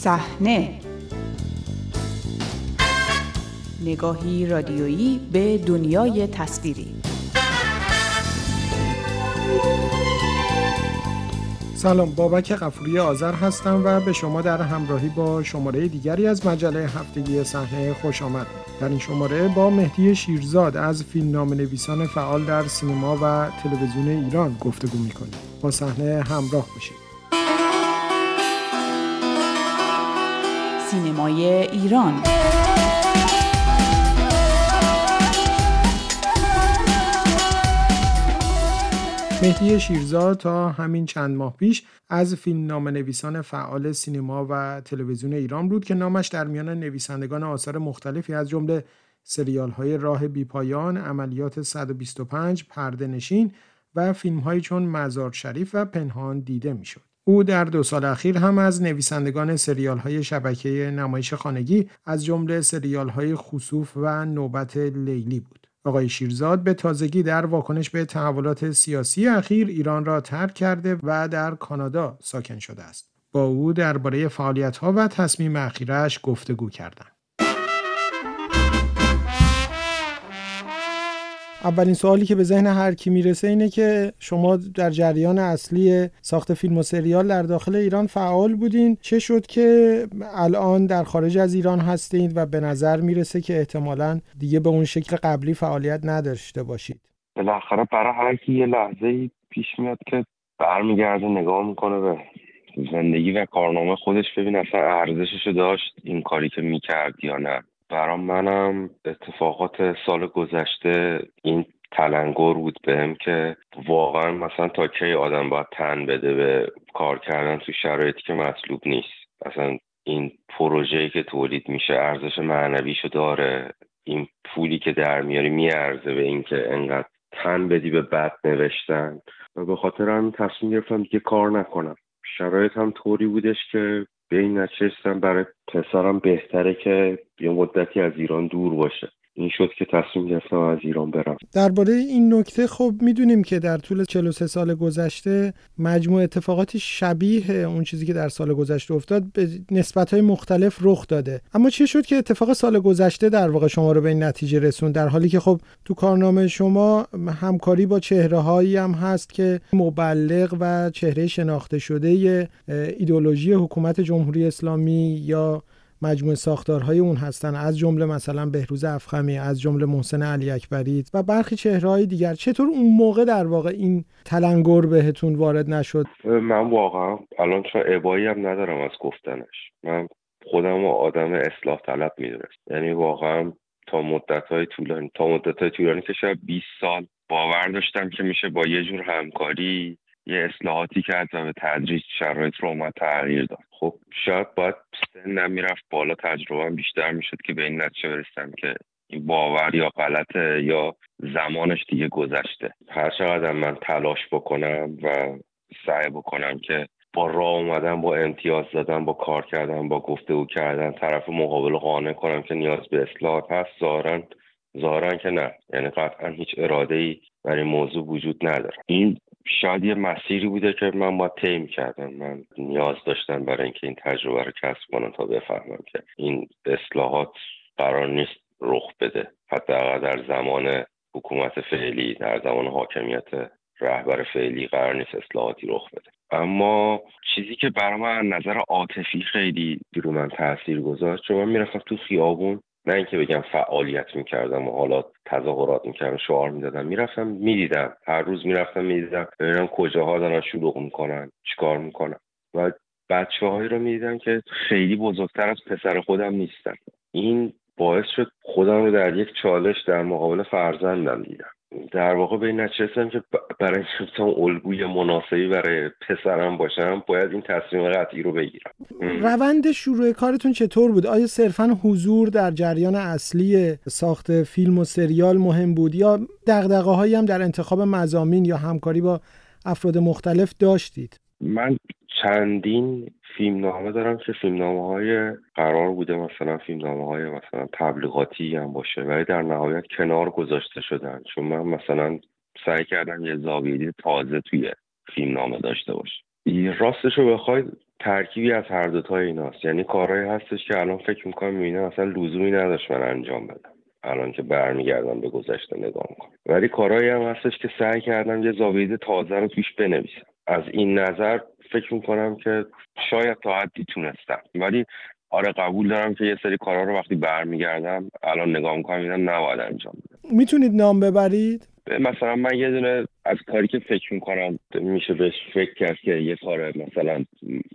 صحنه. نگاهی رادیویی به دنیای تصویری. سلام بابک قفوری آذر هستم و به شما در همراهی با شماره دیگری از مجله هفتگی صحنه خوش آمد. در این شماره با مهدی شیرزاد از فیلمنامه نویسان فعال در سینما و تلویزیون ایران گفتگو می‌کنیم. با صحنه همراه باشید. سینمای ایران مهدی شیرزاد تا همین چند ماه پیش از فیلم نام نویسان فعال سینما و تلویزیون ایران بود که نامش در میان نویسندگان آثار مختلفی از جمله سریال های راه بیپایان، عملیات 125، پرده نشین و فیلم های چون مزار شریف و پنهان دیده می‌شد. او در دو سال اخیر هم از نویسندگان سریال های شبکه نمایش خانگی از جمله سریال های خصوف و نوبت لیلی بود. آقای شیرزاد به تازگی در واکنش به تحولات سیاسی اخیر ایران را ترک کرده و در کانادا ساکن شده است. با او درباره فعالیت‌ها و تصمیم اخیرش گفتگو کردم. اولین سوالی که به ذهن هر کی می‌رسه اینه که شما در جریان اصلی ساخت فیلم و سریال در داخل ایران فعال بودین. چه شد که الان در خارج از ایران هستید و به نظر می‌رسه که احتمالا دیگه به اون شکل قبلی فعالیت نداشته باشید؟ بالاخره برای هر کی یه لحظه پیش میاد که برمیگرده نگاه می‌کنه به زندگی و کارنامه خودش ببین اصلا ارزشش داشت این کاری که می‌کرد یا نه. برام منم اتفاقات سال گذشته این تلنگر بود بهم که واقعا مثلا تا کی آدم باید تن بده به کار کردن تو شرایطی که مطلوب نیست. اصلا این پروژه‌ای که تولید میشه ارزش معنویشو داره. این پولی که در میاری میارزه به اینکه انقدر تن بدی به بد نوشتن. و به خاطر هم تصمیم گرفتم دیگه کار نکنم. شرایط هم طوری بودش که به این نتیجه برای پسرم بهتره که یه مدتی از ایران دور باشه. این شد که تصمیم گرفتم از ایران برم. درباره این نکته خب می‌دونیم که در طول 43 سال گذشته مجموع اتفاقاتی شبیه اون چیزی که در سال گذشته افتاد به نسبت های مختلف رخ داده. اما چه شد که اتفاق سال گذشته در واقع شما رو به این نتیجه رسون در حالی که خب تو کارنامه شما همکاری با چهره هایی هم هست که مبلغ و چهره شناخته شده ایدولوژی حکومت جمهوری اسلامی یا مجموعه ساختارهای اون هستن. از جمله مثلا بهروز افخمی از جمله محسن علی اکبری و برخی چهرهای دیگر. چطور اون موقع در واقع این تلنگر بهتون وارد نشد؟ من واقعا الان چون ابایی هم ندارم از گفتنش. من خودم و آدم اصلاح طلب می‌دونست یعنی واقعا تا مدت های طولانی تا مدت های طولانی که شاید 20 سال باور داشتم که میشه با یه جور همکاری یه اصلاحاتی کرد و به تدریج شرایط رو اومد تغییر داد. خب شاید باید سنم می‌رفت بالا تجربه بیشتر می‌شد که به این نتیجه برسم که این باور یا غلطه یا زمانش دیگه گذشته. هر چقدر من تلاش بکنم و سعی بکنم که با راه اومدن با امتیاز دادن با کار کردن با گفتگو کردن طرف مقابل قانع کنم که نیاز به اصلاحات هست ظاهرا ظاهرا که نه. یعنی قطعا هیچ اراده ای برای موضوع وجود نداره. این شاید یه مسیری بوده که من با طی کردم من نیاز داشتم برای اینکه این تجربه رو کسب کنم تا بفهمم که این اصلاحات قرار نیست رخ بده. حداقل در زمان حکومت فعلی در زمان حاکمیت رهبر فعلی قرار نیست اصلاحاتی رخ بده. اما چیزی که برای من نظر عاطفی خیلی رو من تاثیر گذاشت چون من می‌رفتم تو خیابون نه اینکه بگم فعالیت می‌کردم و حالا تظاهرات می‌کردم شعار می‌دادم می‌رفتم می‌دیدم. هر روز می‌رفتم می‌دیدم ببینم کجاها دارن شلوغ می‌کنن چیکار می‌کنن. و بچه هایی رو می‌دیدم که خیلی بزرگتر از پسر خودم نیستن. این باعث شد خودم رو در یک چالش در مقابل فرزندم دیدم. در واقع به این نتیجه که برای اینکه الگوی مناسبی برای پسرم باشم باید این تصمیم قطعی رو بگیرم. روند شروع کارتون چطور بود؟ آیا صرفا حضور در جریان اصلی ساخت فیلم و سریال مهم بود یا دغدغه هایی هم در انتخاب مزامین یا همکاری با افراد مختلف داشتید؟ من چندین فیلمنامه دارم که فیلمنامه های قرار بوده مثلا فیلمنامه های مثلا تبلیغاتی هم باشه ولی در نهایت کنار گذاشته شدن. چون من مثلا سعی کردم یه زاویه تازه توی فیلمنامه داشته باشه راستش رو بخواید ترکیبی از هر دوتا ایناست. یعنی کارهایی هستش که الان فکر می‌کنم می‌بینم اصلا لزومی نداشت من انجام بدم. الان که برمیگردم به گذشته نگاه می‌کنم. ولی کارهایی هم هستش که سعی کردم یه زاویه تازه رو توش بنویسم. از این نظر فکر می‌کنم که شاید تا حدی تونستم. ولی آره قبول دارم که یه سری کارها رو وقتی برمیگردم الان نگاه می‌کنم اینا نباید انجام بدم. می‌تونید نام ببرید؟ مثلا من یه دونه از کاری که فکر می‌کنم میشه بهش فکر کرد که یه کار مثلا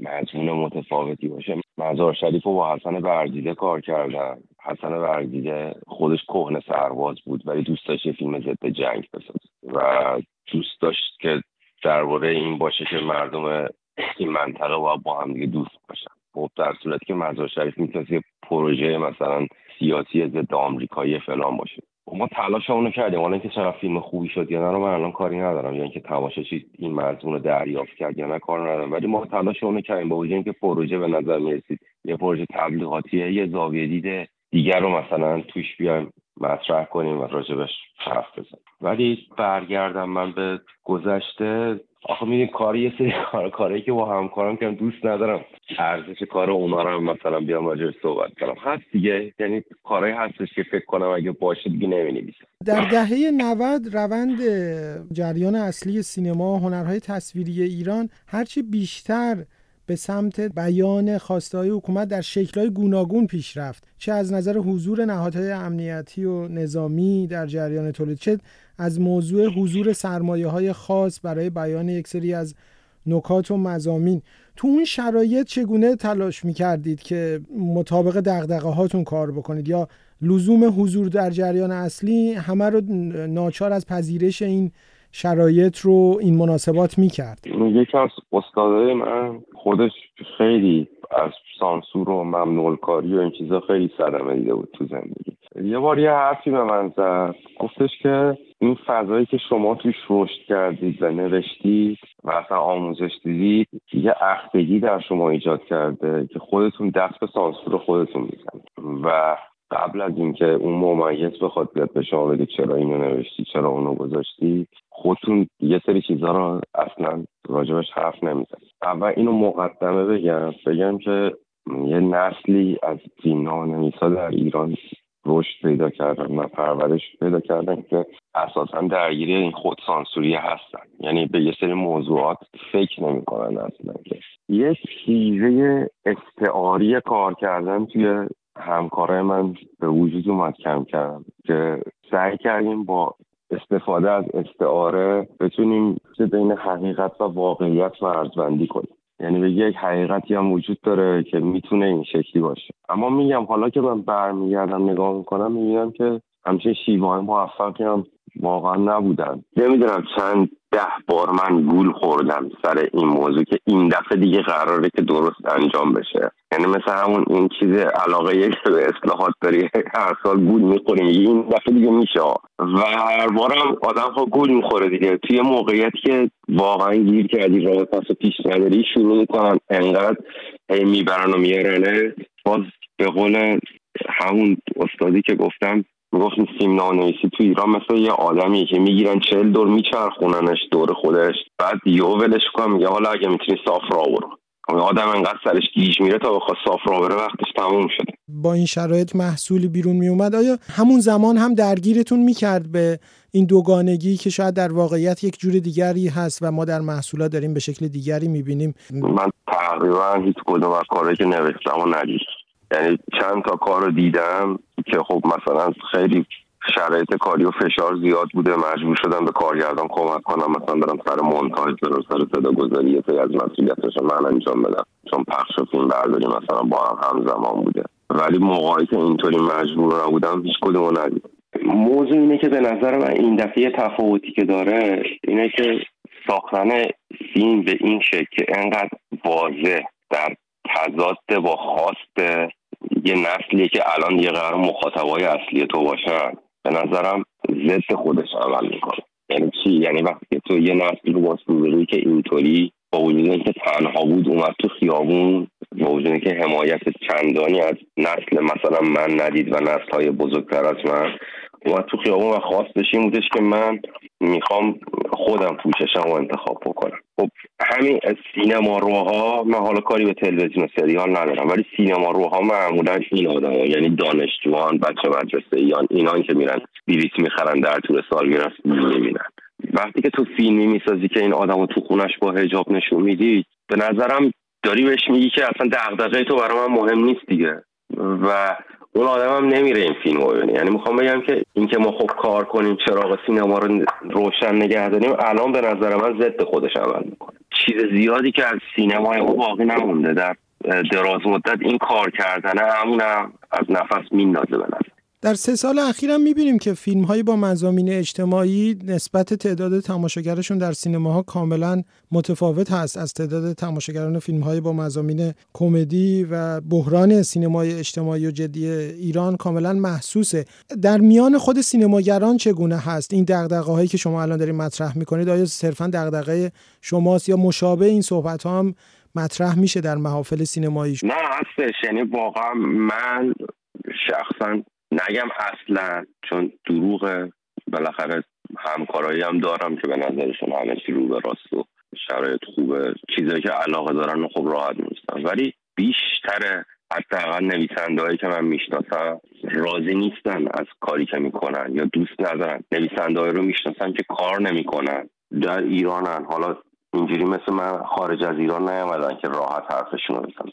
مضمون متفاوتی باشه مزار شریف رو با حسن برگیده کار کردم. حسن برگیده خودش کهنه سرباز بود ولی دوست داشت یه فیلم ضد جنگ بسازه. و دوست داشت که درباره این باشه که مردم این منطقه باید با هم دیگه دوست باشن. خب در صورتی که مزار شریف می‌تونست یه پروژه مثلا سیاسی ضد آمریکایی فلان باشه. ما تلاش اونو کردیم. حالا اینکه چقدر فیلم خوبی شد یا نه من الان کاری ندارم. یا اینکه تماشاچی این مضمون رو دریافت کرد یا نه کار ندارم. ولی ما تلاش اونو کردیم با وجود اینکه پروژه به نظر می‌رسید یه پروژه تبلیغاتیه یه زاویه دید دیگر رو مثلا توش بیایم مطرح کنیم و راجبش حرف بزنیم. ولی برگردم من به گذشته. آخه می‌دونی کاری یه سری کار کاری که با همکارم که دوست ندارم. ارزش کار اونا رو مثلا بیام راجعش صحبت کنم. هست دیگه. یعنی کارهایی هستش که فکر کنم اگه باشه دیگه نمی‌نویسم. در دهه 90 روند جریان اصلی سینما و هنرهای تصویری ایران هرچی بیشتر به سمت بیان خواسته های حکومت در های گوناگون پیش رفت چه از نظر حضور نهادهای امنیتی و نظامی در جریان تولید چه از موضوع حضور سرمایه های خاص برای بیان یک سری از نکات و مزامین تو اون شرایط چگونه تلاش می کردید که مطابق دقدقه هاتون کار بکنید؟ یا لزوم حضور در جریان اصلی همه رو ناچار از پذیرش این شرایط رو این مناسبات می‌کرد. یکی از استادای من خودش خیلی از سانسور و ممنوع و این چیزا خیلی صدمه دیده بود تو زندگی. یه بار یه حرفی به من زد. گفتش که این فضایی که شما توش رشد کردید و نوشتید و اصلا آموزش دیدید یه اختگی در شما ایجاد کرده که خودتون دست به سانسور خودتون می‌زنید. و قبل از اینکه اون ممیز بخواد بیاد به شما بگه چرا اینو نوشتی چرا اونو گذاشتی خودتون یه سری چیزها رو اصلا راجبش حرف نمیزن اول اینو مقدمه بگم بگم که یه نسلی از نویسا در ایران رشد پیدا کردن و پرورش پیدا کردن که اساسا درگیری این خود سانسوری هستن. یعنی به یه سری موضوعات فکر نمی‌کنن اصلا. یه چیزه استعاری کار کردن توی همکارای من به وجود اومد کم کردم که سعی کردیم با استفاده از استعاره بتونیم چه بین حقیقت و واقعیت مرزبندی کنیم. یعنی به یک حقیقتی هم وجود داره که می‌تونه این شکلی باشه. اما میگم حالا که من برمیگردم نگاه می‌کنم می‌بینم که همچین شیوه موفقی هم واقعا نبودن. نمی‌دونم چند ده بار من گول خوردم سر این موضوع که این دفعه دیگه قراره که درست انجام بشه. یعنی مثل همون این چیز علاقه که به اصلاحات داری هر سال گول می‌خوریم. این دفعه دیگه میشه. و هر بارم آدم ها گول می‌خوره دیگه. توی موقعیتی که واقعا گیر کردی راه پس پیش نداری شروع می‌کنن انقدر می‌برن و میارنه. باز به قول همون استادی که گفتم می‌گفت این فیلم نانویسی تو ایران مثل یه آدمی که می‌گیرن چهل دور میچرخوننش دور خودش. بعد یو ولش کنم میگه حالا اگه می‌تونی صاف را برو. آدم انقدر سرش گیج میره تا بخواد صاف را بره وقتش تموم شده. با این شرایط محصولی بیرون میومد آیا همون زمان هم درگیرتون می‌کرد به این دوگانگی که شاید در واقعیت یک جور دیگری هست و ما در محصولات داریم به شکل دیگری می‌بینیم؟ من تقریبا هیچ کدوم از کارهایی که نوشتم و ندیدم. یعنی چند تا کار رو دیدم که خب مثلا خیلی شرایط کاری و فشار زیاد بوده مجبور شدم به کارگردان کمک کنم مثلا برم سر مونتاژ برم سر صدا گذاری یه از مسئولیتش من انجام بدم. چون پخش فیلم برداری مثلا با هم همزمان بوده. ولی موقعی که اینطوری مجبور نبودم هیچ کدوم ندیدم. موضوع اینه که به نظر من این دفعه تفاوتی که داره اینه که ساختن فیلم به این شکل که انقدر واضح در تضاد با خواست یه نسلیه که الان یه قرار مخاطبای اصلی تو باشن. به نظرم ضد خودش عمل می‌کنه. یعنی چی؟ یعنی وقتی تو یه نسل رو باز روی که اینطوری با وجود اینکه تنها بود اومد تو خیابون با وجود که حمایت چندانی از نسل مثلا من ندید و نسل های بزرگتر از من اومد تو خیابون و خواستش این بودش که من می‌خوام خودم پوششم و انتخاب بکنم. خب همین سینما روها من حالا کاری به تلویزیون و سریال ندارم ولی سینما روها معمولا این آدم ها. یعنی دانشجوان بچه مدرسه یا اینان که میرن بیلیت می‌خرن در طول سال میرن می‌بینن. وقتی که تو فیلمی می‌سازی که این آدم رو تو خونش با هجاب نشون میدی به نظرم داری بهش میگی که اصلا دغدغه تو برای من مهم نیست دیگه. و اون آدم هم نمیره این فیلم رو ببینه. یعنی می‌خوام بگم که اینکه ما خب کار کنیم چراغ سینما رو روشن نگه داریم الان به نظر من ضد خودش عمل می‌کنه. چیز زیادی که از سینمای او باقی نمونده. در دراز مدت این کار کردن همونم از نفس میندازه به در سه سال اخیرم می‌بینیم که فیلم های با مزامین اجتماعی نسبت تعداد تماشاگرشون در سینماها کاملا متفاوت هست. از تعداد تماشاگران فیلم های با مزامین کمدی و بحران سینمای اجتماعی و جدی ایران کاملا محسوسه. در میان خود سینماگران چگونه هست؟ این دغدغه هایی که شما الان دارید مطرح می‌کنید آیا صرفا دغدغه شماست یا مشابه این صحبت ها هم مطرح میشه در محافل سینمایی نه هستش. یعنی واقعا من شخصا نگم اصلا چون دروغ بالاخره همکارایی هم دارم که به نظرشون همه چی رو به راست و شرایط خوبه. چیزایی که علاقه دارن خب راحت نیستن. ولی بیشتر حداقل نویسنده که من می‌شناسم راضی نیستن از کاری که می‌کنن یا دوست ندارن. نویسنده رو می‌شناسم که کار نمی‌کنن. در ایرانن. حالا اینجوری مثل من خارج از ایران نیامدن که راحت حرفشون رو بزنن.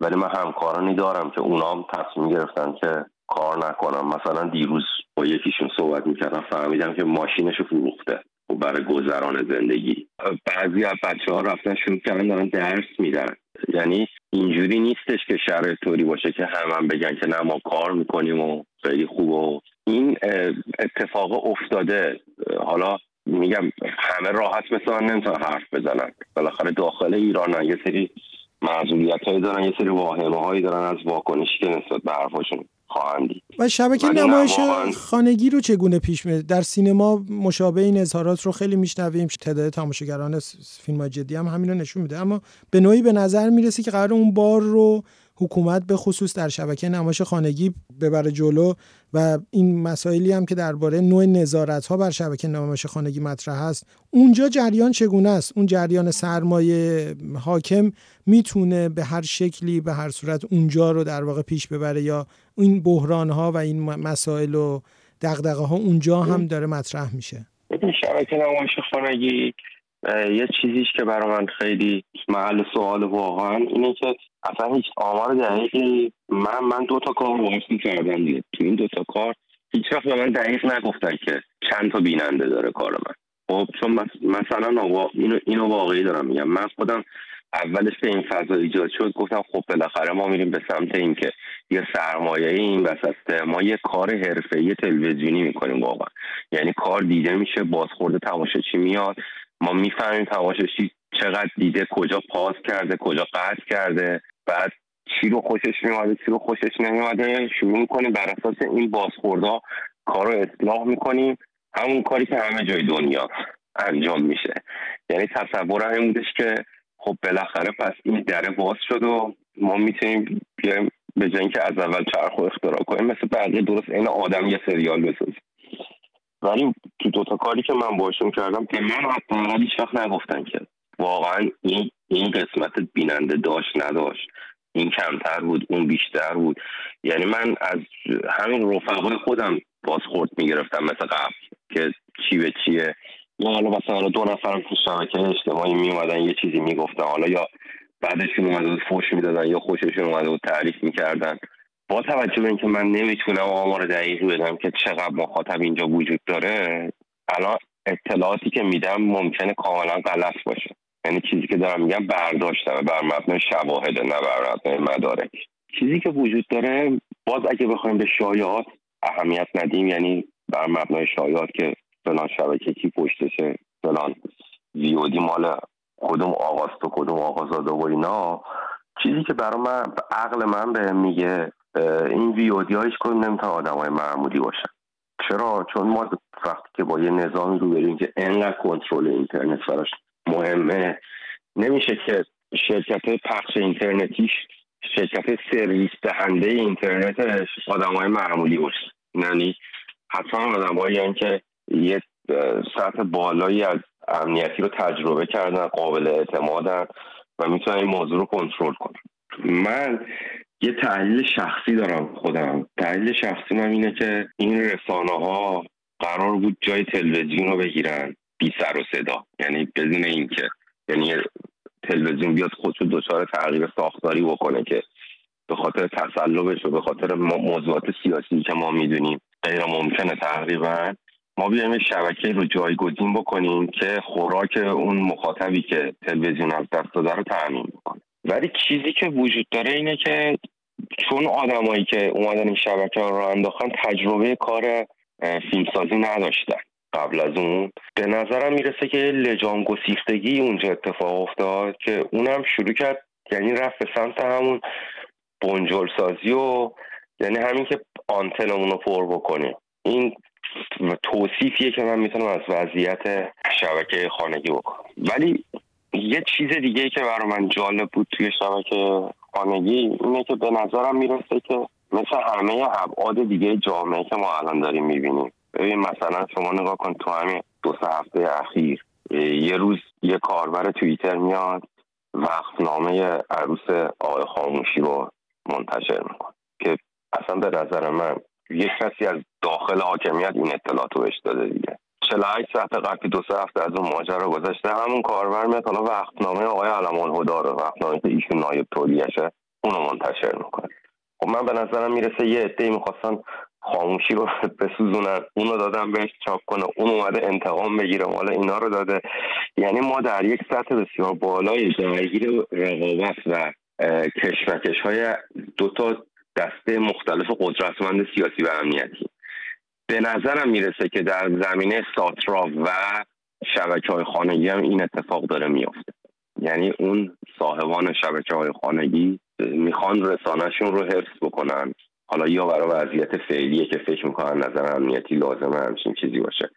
ولی من همکارانی دارم که اونام تصمیم گرفتن که کار نکنم. مثلا دیروز با یکیشون صحبت می‌کردم فهمیدم که ماشینش فروخته. و برای گذران زندگی. بعضی از بچه ها رفتن شروع کردن دارن درس میدن. یعنی اینجوری نیستش که شرایط طوری باشه که همه هم بگن که نه ما کار می‌کنیم و خیلی خوب و این اتفاق افتاده. حالا میگم همه راحت مثلا نمی‌تونن حرف بزنن. بالاخره داخل ایران یه سری معذوریت هایی دارن یه سری واهمه هایی دارن از واکنشی که نسبت به حرفاشون و شبکه نمایش خانگی رو چگونه پیش میره در سینما مشابه این اظهارات رو خیلی میشنویم تعداد تماشاگران فیلم جدی هم همین رو نشون میده. اما به نوعی به نظر می‌رسه که قرار اون بار رو حکومت به خصوص در شبکه نمایش خانگی ببره جلو و این مسائلی هم که درباره نوع نظارت ها بر شبکه نمایش خانگی مطرح است. اونجا جریان چگونه است؟ اون جریان سرمایه حاکم می‌تونه به هر شکلی به هر صورت اونجا رو در واقع پیش ببره یا این بحران ها و این مسائل و دغدغه ها اونجا هم داره مطرح میشه؟ شبکه نمایش خانگی یه چیزیش که برای من خیلی محل سوال واقعا اینه که اصلا هیچ آمار دقیقی من من دو تا کار واسه کردم دیگه. تو این دو تا کار هیچ وقت به من دقیق نگفتن که چند تا بیننده داره کار من. خب چون مثلا اینو, اینو واقعی دارم میگم. من خودم اولش به این فضا ایجاد شد گفتم خب بالاخره ما میریم به سمت اینکه یه سرمایه این وسط ما یه کار حرفه‌ای تلویزیونی می‌کنیم واقعا. یعنی کار دیده میشه بازخورده تماشاچی میاد. ما می‌فهمیم تماشاچی چقدر دیده کجا پاس کرده کجا قطع کرده بعد چی رو خوشش میومده چی رو خوشش نمیومده شروع می‌کنیم بر اساس این بازخوردها کار رو اصلاح می‌کنیم. همون کاری که همه جای دنیا انجام میشه. یعنی تصور این بودش که خب بالاخره پس این دره باز شد و ما می‌تونیم بیایم به جای اینکه از اول چرخ و اختراع کنیم مثل بقیه درست این آدم یه سریال بسازیم. ولی تو دوتا کاری که من باشون کردم که من حتی هیچ وقت نگفتن که واقعا این این قسمت بیننده داشت نداشت. این کمتر بود اون بیشتر بود. یعنی من از همین رفقای خودم بازخورد می‌گرفتم مثل قبل که چی به چیه. یا حالا مثلا دو نفر تو شبکه اجتماعی می اومدن یه چیزی می‌گفتن. حالا یا بعدشون اومده بود فوش می‌دادن یا خوششون اومده بود تعریف می‌کردن. با توجه به اینکه من نمی‌تونم آمار دقیقی بدم که چقدر مخاطب اینجا وجود داره الان اطلاعاتی که میدم ممکنه کاملا غلط باشه. یعنی چیزی که دارم میگم برداشتم بر مبنای شواهده نه بر مبنای مدارک. چیزی که وجود داره باز اگه بخوایم به شایعات اهمیت ندیم یعنی بر مبنای شایعات که فلان شبکه کی پشتشه فلان ویودی مال کدوم آقاست و کدوم آقازاده و اینا چیزی که برای من عقل من به میگه این ویودی هایش کنیم نمی‌تونه آدم های معمولی باشن. چرا؟ چون ما وقتی که با یه نظامی رو بریم که انقدر کنترل اینترنت براش مهمه نمیشه که شرکت پخش اینترنتیش شرکت سرویس دهنده اینترنتش آدم های معمولی باشه. یعنی حتما آدم که یه سطح بالایی از امنیتی رو تجربه کردن قابل اعتمادن و می‌تونن این موضوع رو کنترل کنن. من یه تحلیل شخصی دارم خودم. تحلیل شخصی من اینه که این رسانه ها قرار بود جای تلویزیون رو بگیرن بی سر و صدا. یعنی بدون اینکه یعنی تلویزیون بیاد خودشو دچار تغییر ساختاری بکنه که به خاطر تسلبش و به خاطر موضوعات سیاسی که ما می‌دونیم غیر ممکنه تقریبا ما بیایم شبکه رو جایگزین بکنیم که خوراک اون مخاطبی که تلویزیون از دست داده رو تأمین بکنه. ولی چیزی که وجود داره اینه که چون آدمایی که اومدن این شبکه رو انداختن تجربه کار فیلمسازی نداشتن. قبل از اون به نظرم می‌رسه که لجام گسیختگی اونجا اتفاق افتاد که اونم شروع کرد یعنی رفت به سمت همون بنجل سازی و یعنی همین که آنتنمون رو پر بکنیم این توصیفیه که من می‌تونم از وضعیت شبکه خانگی بکنم. ولی یه چیز دیگه که برای من جالب بود توی شبکه خانگی اینه که به نظرم می‌رسه که مثل همه ابعاد دیگه جامعه که ما الان داریم می‌بینیم. ببین مثلا شما نگاه کن تو همین دو سه هفته اخیر یه روز یه کاربر توییتر میاد وقتنامه عروس آقای خاموشی رو منتشر میکن که اصلا به نظر من یک کسی از داخل حاکمیت این اطلاعات رو بهش داده دیگه. 48 ساعت قبل دو سه هفته از اون ماجرا گذشته همون کاربر میاد حالا وقتنامه آقای علم الهدا رو وقتنامه که ایشون نایب تولیشه اونو منتشر می‌کنه. خب من به نظرم می‌رسه یه عده‌ای می‌خواستن خاموشی رو بسوزونن اونو دادن بهش چاپ کنه اون اومده انتقام بگیره حالا اینا رو داده. یعنی ما در یک سطح بسیار بالای درگیر رقابت و کشمکش های دو تا دسته مختلف قدرتمند سیاسی و امنیتی. به نظرم می‌رسه که در زمینه ساترا و شبکه های خانگی هم این اتفاق داره میافته. یعنی اون صاحبان شبکه های خانگی می‌خوان رسانهشون رو حفظ بکنن. حالا یا برای وضعیت فعلیه که فکر می‌کنن نظر امنیتی لازمه همچین چیزی باشه.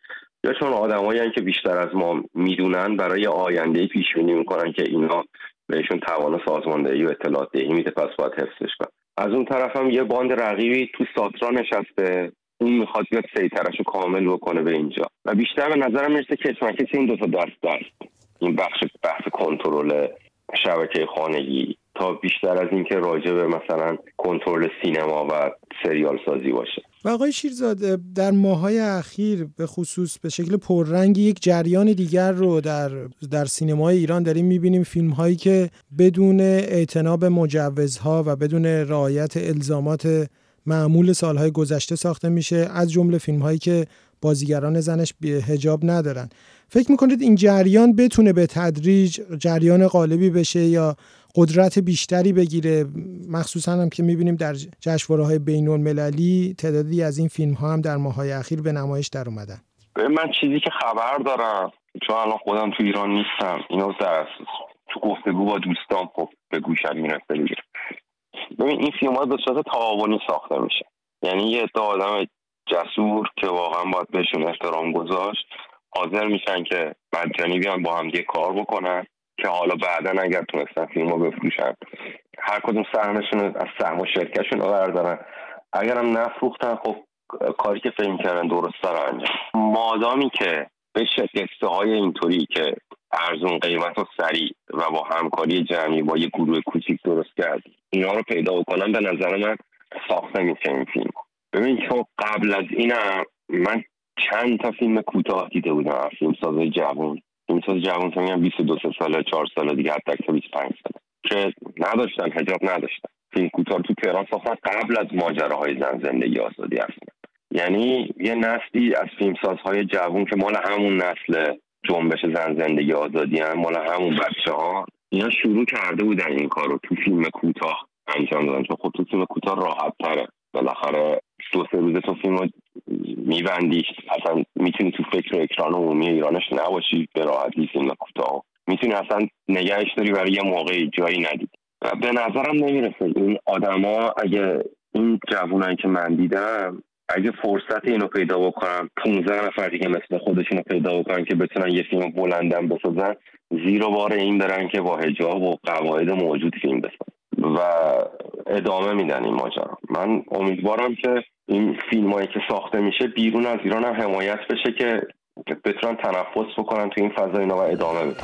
یا چون آدمایی که بیشتر از ما می‌دونن برای آینده پیش بینی می‌کنن که اینا بهشون توان سازماندهی و اطلاعات دهی میده پس باید حفظش کن از اون طرف هم یه باند رقیبی تو ساترا نشسته. اون می‌خواد بیاد سیطرش رو کامل بکنه به اینجا. و بیشتر به نظرم می‌رسه کسمکش این دو تا دست دست این بخش بحث کنترل شبکه خانگی. تا بیشتر از اینکه راجع به مثلا کنترل سینما و سریال سازی باشه. و آقای شیرزاد در ماهای اخیر به خصوص به شکل پررنگی یک جریان دیگر رو در در سینمای ایران داریم می‌بینیم. فیلم هایی که بدون اعتناب مجوزها و بدون رعایت الزامات معمول سالهای گذشته ساخته میشه از جمله فیلم هایی که بازیگران زنش هجاب ندارن. فکر می‌کنید این جریان بتونه به تدریج جریان غالبی بشه یا قدرت بیشتری بگیره؟ مخصوصا هم که می‌بینیم در جشنواره های بین المللی تعدادی از این فیلم ها هم در ماهای اخیر به نمایش در اومدن. من چیزی که خبر دارم چون الان خودم تو ایران نیستم اینو در تو گفتگو با دوستان خب به گوشم می‌رسه ببین این فیلم ها به صورت تعاونی ساخته میشه. یعنی یه عده آدم جسور که واقعا باید بهشون احترام گذاشت حاضر میشن که مجانی بیان با هم کار بکنن که حالا بعدا اگر تونستن فیلم رو بفروشن. هر کدوم سهمشون از سهم و شرکتشون رو بردارن. اگرم نفروختن خب کاری که فکر کردن درست داره انجام. مادامی که بشه قصه های اینطوری که ارزون قیمت و سریع و با همکاری جمعی با یه گروه کوچیک درست کرد اینا رو پیدا بکنم به نظر من ساخته میشه این فیلم. ببین که قبل از اینم من چند تا فیلم کوتاه دیده بودم. فیلم سازه جوان. فیلمساز جوان که میگم 22 ساله 4 ساله دیگه حتی 25 ساله که نداشتن حجاب نداشتن. فیلم کوتاه تو تهران ساختن قبل از ماجراهای زن زندگی آزادی هستن یعنی یه نسلی از فیلمسازهای جوون که مال همون نسل جنبش زن زندگی آزادی هم. مال همون بچه ها اینا شروع کرده بودن این کار رو تو فیلم کوتاه انجام دادن. چون خب تو فیلم کوتاه راحت تره بالاخره دو سه روز تو فیلم میبندی. اصلا می‌تونی تو فکر اکران عمومی ایرانش نباشی. به راحتی فیلم کوتاه. می‌تونی اصلا نگهش داری برای یه موقعی. جایی ندید. به نظرم نمی‌رسه. این آدما اگه این جوونایی که من دیدم اگه فرصت اینو پیدا بکنم 15 نفر دیگه مثل خودشونو پیدا بکنن که بتونن یه فیلم بلندم بسازن زیر بار این برن که با هجاب و قواعد موجود فیلم بسازن. و ادامه میدن این ماجرا. من امیدوارم که این فیلم هایی که ساخته میشه بیرون از ایران هم حمایت بشه که بتونن تنفس بکنن تو این فضا اینا و ادامه بدن.